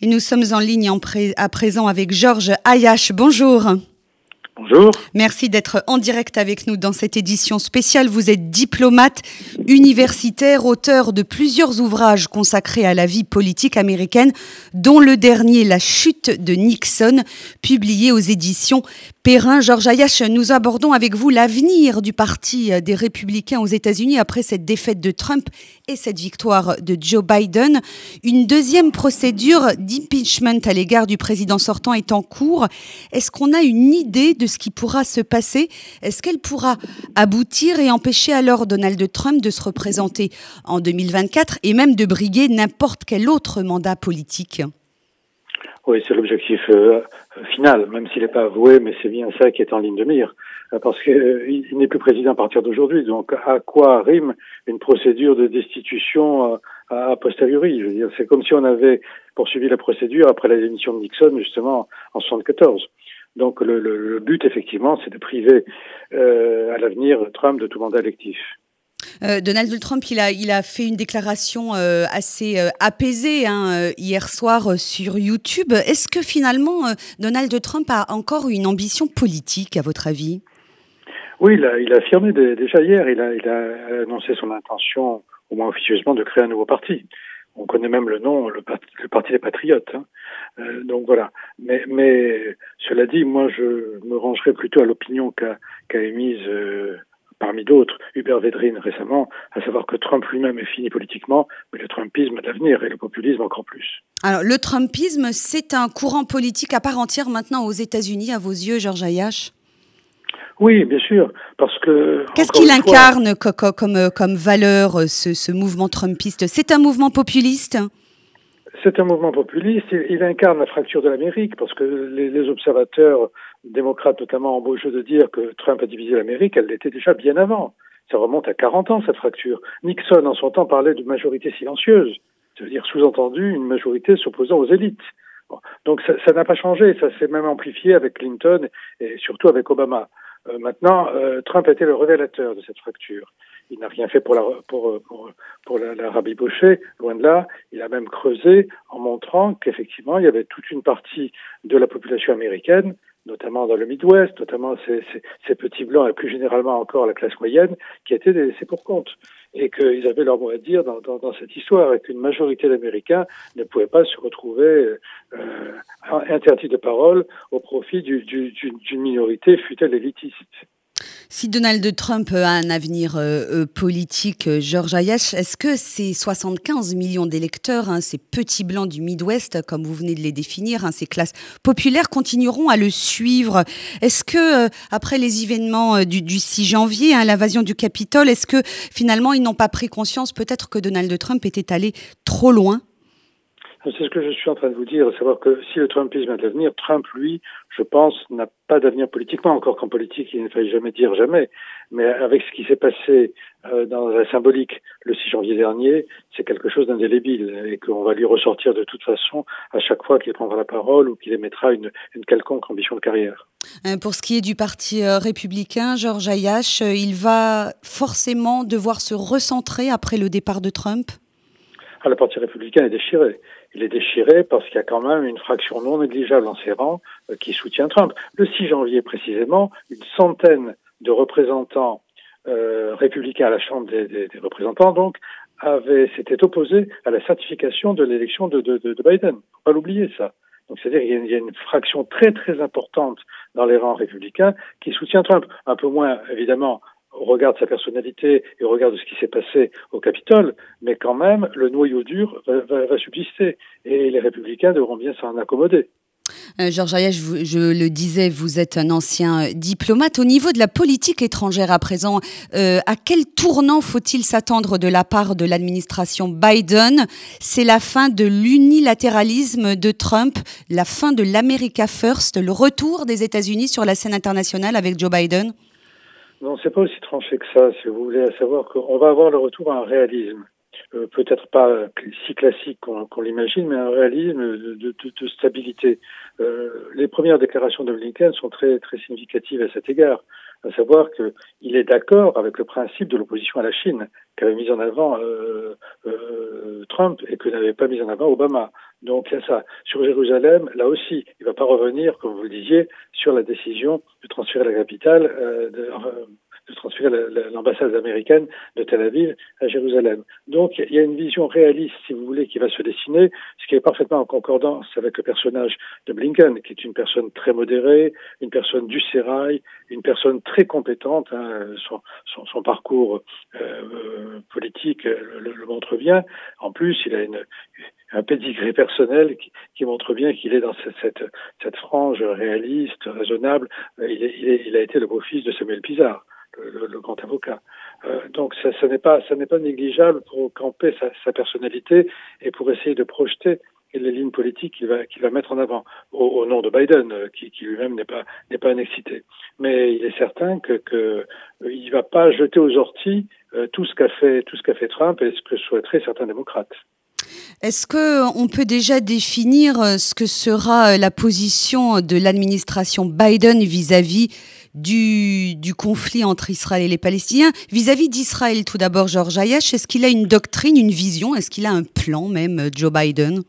Et nous sommes en ligne à présent avec Georges Ayash. Bonjour. Bonjour. Merci d'être en direct avec nous dans cette édition spéciale. Vous êtes diplomate universitaire, auteur de plusieurs ouvrages consacrés à la vie politique américaine, dont le dernier La chute de Nixon, publié aux éditions Perrin. Georges Ayash, nous abordons avec vous l'avenir du Parti des Républicains aux États-Unis après cette défaite de Trump et cette victoire de Joe Biden. Une deuxième procédure d'impeachment à l'égard du président sortant est en cours. Est-ce qu'on a une idée de ce qui pourra se passer? Est-ce qu'elle pourra aboutir et empêcher alors Donald Trump de se représenter en 2024 et même de briguer n'importe quel autre mandat politique? Oui, c'est l'objectif euh, final, même s'il n'est pas avoué, mais c'est bien ça qui est en ligne de mire, euh, parce qu'il euh, n'est plus président à partir d'aujourd'hui. Donc, à quoi rime une procédure de destitution a posteriori? Je veux dire, c'est comme si on avait poursuivi la procédure après la démission de Nixon, justement, en 74. Donc, le, le but, effectivement, c'est de priver à l'avenir Trump de tout mandat électif. Euh, Donald Trump, il a, il a fait une déclaration euh, assez euh, apaisée hein, hier soir sur YouTube. Est-ce que finalement Donald Trump a encore une ambition politique, à votre avis? Oui, il a, affirmé déjà hier, il a, annoncé son intention, au moins officieusement, de créer un nouveau parti. On connaît même le nom, le, Parti des Patriotes. Hein. donc voilà. Mais, mais cela dit, moi, je me rangerai plutôt à l'opinion qu'a émise parmi d'autres, Hubert Védrine récemment, à savoir que Trump lui-même est fini politiquement, mais le Trumpisme a de l'avenir et le populisme encore plus. Alors, le Trumpisme, c'est un courant politique à part entière maintenant aux États-Unis, à vos yeux, Georges Ayash oui, bien sûr, parce que... Qu'est-ce qu'il incarne comme, comme, valeur, ce, ce mouvement trumpiste? C'est un mouvement populiste? C'est un mouvement populiste. Il, incarne la fracture de l'Amérique parce que les, observateurs démocrates notamment ont beau jeu de dire que Trump a divisé l'Amérique, elle l'était déjà bien avant. Ça remonte à 40 ans cette fracture. Nixon en son temps parlait de majorité silencieuse, c'est-à-dire sous-entendu une majorité s'opposant aux élites. Donc ça n'a pas changé, ça s'est même amplifié avec Clinton et surtout avec Obama. Euh, maintenant, euh, Trump a été le révélateur de cette fracture. Il n'a rien fait pour la pour pour, pour loin de là. Il a même creusé en montrant qu'effectivement il y avait toute une partie de la population américaine notamment dans le Midwest, notamment ces, ces, petits blancs et plus généralement encore la classe moyenne, qui étaient laissés pour compte. Et qu'ils avaient leur mot à dire dans, dans, cette histoire et qu'une majorité d'Américains ne pouvaient pas se retrouver euh, interdits de parole au profit d'une du, du, minorité, fut-elle élitiste. Si Donald Trump a un avenir euh, euh, politique, euh, Georges Ayash, est-ce que ces 75 millions d'électeurs, hein, ces petits blancs du Midwest, comme vous venez de les définir, hein, ces classes populaires, continueront à le suivre? Est-ce que, après les événements du, 6 janvier, hein, l'invasion du Capitole, est-ce que finalement ils n'ont pas pris conscience peut-être que Donald Trump était allé trop loin? C'est ce que je suis en train de vous dire, savoir que si le Trumpisme a de l'avenir, Trump, lui, je pense, n'a pas d'avenir politiquement, encore qu'en politique, il ne fallait jamais dire jamais. Mais avec ce qui s'est passé euh, dans la symbolique le 6 janvier dernier, c'est quelque chose d'indélébile et qu'on va lui ressortir de toute façon à chaque fois qu'il prendra la parole ou qu'il émettra une, une, quelconque ambition de carrière. Euh, pour ce qui est du Parti euh, républicain, Georges Ayash, il va forcément devoir se recentrer après le départ de Trump? Ah, le Parti républicain est déchiré. Il est déchiré parce qu'il y a quand même une fraction non négligeable en ses rangs euh, qui soutient Trump. Le 6 janvier précisément, une centaine de représentants euh, républicains à la Chambre des, représentants, donc, avaient, s'étaient opposés à la certification de l'élection de, de, de, Biden. Faut pas l'oublier, ça. Donc, c'est-à-dire qu'il y, a une fraction très, très importante dans les rangs républicains qui soutient Trump. Un peu moins, évidemment, au regard de sa personnalité et au regard de ce qui s'est passé au Capitole, mais quand même, le noyau dur va, subsister et les républicains devront bien s'en accommoder. Euh, Georges Ayash, je, je, le disais, vous êtes un ancien euh, diplomate. Au niveau de la politique étrangère à présent, euh, à quel tournant faut-il s'attendre de la part de l'administration Biden? C'est la fin de l'unilatéralisme de Trump, la fin de l'America First, le retour des États-Unis sur la scène internationale avec Joe Biden? Non, c'est pas aussi tranché que ça, si vous voulez, à savoir qu'on va avoir le retour à un réalisme. Euh, peut-être pas si classique qu'on l'imagine, mais un réalisme de, de, de stabilité. Euh, les premières déclarations de Blinken sont très très significatives à cet égard, à savoir qu'il est d'accord avec le principe de l'opposition à la Chine qu'avait mis en avant euh, euh Trump et que n'avait pas mis en avant Obama. Donc il y a ça. Sur Jérusalem, là aussi, il ne va pas revenir, comme vous le disiez, sur la décision de transférer la capitale, euh, de, de transférer l'ambassade américaine de Tel Aviv à Jérusalem. Donc il y a une vision réaliste, si vous voulez, qui va se dessiner, ce qui est parfaitement en concordance avec le personnage de Blinken, qui est une personne très modérée, une personne du sérail, une personne très compétente. Hein, son, parcours euh, politique le, montre bien. En plus, il a une, un pédigré personnel qui, qui montre bien qu'il est dans cette, cette, cette, frange réaliste, raisonnable. Il, est, il, est, il a été le beau-fils de Samuel Pizarre le, grand avocat. Euh, donc ça, n'est pas, pas négligeable pour camper sa, personnalité et pour essayer de projeter les lignes politiques qu'il va, va mettre en avant au, nom de Biden, euh, qui, lui-même n'est pas, n'est pas un excité. Mais il est certain que, que euh, va pas jeter aux orties tout ce qu'a fait, tout ce qu'a fait Trump et ce que souhaiteraient certains démocrates. Est-ce qu'on peut déjà définir ce que sera la position de l'administration Biden vis-à-vis du, du, conflit entre Israël et les Palestiniens? Vis-à-vis d'Israël, tout d'abord, Georges Ayash, est-ce qu'il a une doctrine, une vision? Est-ce qu'il a un plan même, Joe Biden?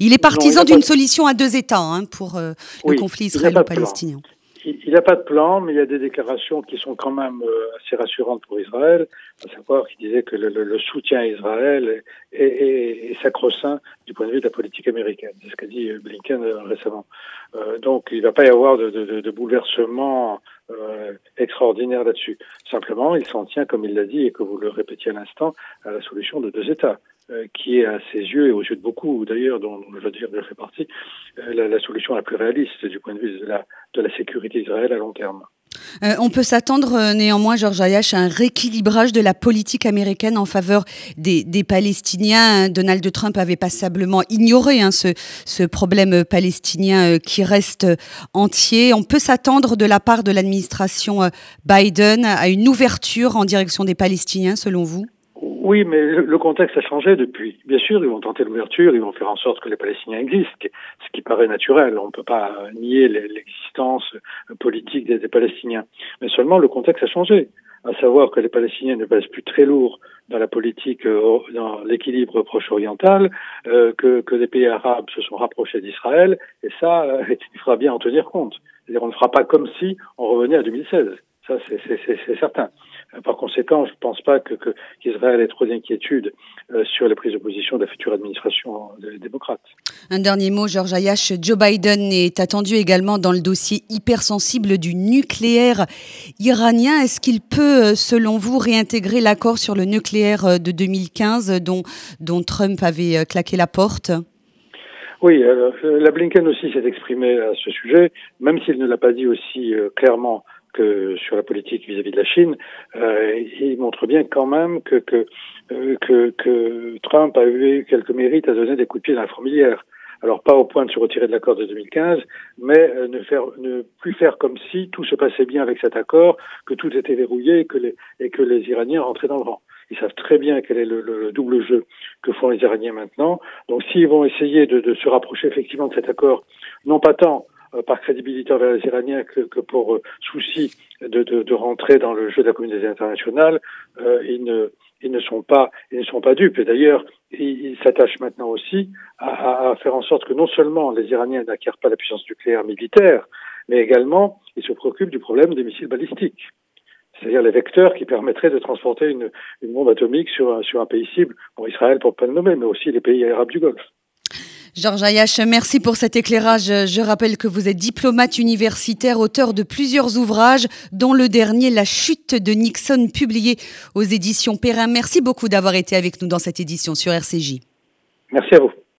Il est partisan d'une solution à deux États hein, pour euh, oui, le conflit israélo-palestinien il n'a pas de plan, mais il y a des déclarations qui sont quand même euh, assez rassurantes pour Israël, à savoir qu'il disait que le, le, le, soutien à Israël est, est, est, sacro-saint du point de vue de la politique américaine. C'est ce qu'a dit Blinken euh, récemment. Euh, donc il ne va pas y avoir de, de, de bouleversement euh, extraordinaire là-dessus. Simplement, il s'en tient, comme il l'a dit et que vous le répétiez à l'instant, à la solution de deux États. Euh, qui est à ses yeux et aux yeux de beaucoup d'ailleurs, dont dire je fais partie, euh, la, la, solution la plus réaliste du point de vue de la, de la sécurité d'Israël à long terme. Euh, on peut s'attendre euh, néanmoins, Georges Ayash, à un rééquilibrage de la politique américaine en faveur des, des Palestiniens. Donald Trump avait passablement ignoré hein, ce, ce, problème palestinien qui reste entier. On peut s'attendre de la part de l'administration Biden à une ouverture en direction des Palestiniens, selon vous? Oui, mais le contexte a changé depuis. Bien sûr, ils vont tenter l'ouverture, ils vont faire en sorte que les Palestiniens existent, ce qui paraît naturel. On ne peut pas nier l'existence politique des, Palestiniens. Mais seulement, le contexte a changé. À savoir que les Palestiniens ne pèsent plus très lourd dans la politique, euh, dans l'équilibre proche-oriental, euh, que, les pays arabes se sont rapprochés d'Israël, et ça, euh, il faudra bien en tenir compte. On ne fera pas comme si on revenait à 2016. Ça, c'est certain. Par conséquent, je ne pense pas que qu'Israël ait trop d'inquiétude euh, sur les prises de position de la future administration démocrate. Un dernier mot, Georges Ayash. Joe Biden est attendu également dans le dossier hypersensible du nucléaire iranien. Est-ce qu'il peut, euh, selon vous, réintégrer l'accord sur le nucléaire euh, de 2015 dont, dont Trump avait claqué la porte? Oui, euh, la Blinken aussi s'est exprimé à ce sujet, même s'il ne l'a pas dit aussi euh, clairement que sur la politique vis-à-vis -vis de la Chine, euh, il montre bien quand même que que, euh, que, que Trump a eu quelques mérites à donner des coups de pied dans la fourmilière. Alors pas au point de se retirer de l'accord de 2015, mais euh, ne faire ne plus faire comme si tout se passait bien avec cet accord, que tout était verrouillé et que les et que les Iraniens rentraient dans le rang. Ils savent très bien quel est le, le, double jeu que font les Iraniens maintenant. Donc s'ils vont essayer de, de se rapprocher effectivement de cet accord, non pas tant par crédibilité envers les Iraniens que, que pour euh, souci de, de, de, rentrer dans le jeu de la communauté internationale, euh, ils, ne, ils ne sont pas ils ne sont pas dupes. Et d'ailleurs, ils, s'attachent maintenant aussi à, à, faire en sorte que non seulement les Iraniens n'acquièrent pas la puissance nucléaire militaire, mais également ils se préoccupent du problème des missiles balistiques c'est-à-dire les vecteurs qui permettraient de transporter une, une bombe atomique sur un, sur un pays cible, Israël pour pas le nommer, mais aussi les pays arabes du Golfe. Georges Ayash, merci pour cet éclairage. Je rappelle que vous êtes diplomate universitaire, auteur de plusieurs ouvrages, dont le dernier La chute de Nixon, publié aux éditions Perrin. Merci beaucoup d'avoir été avec nous dans cette édition sur RCJ. Merci à vous.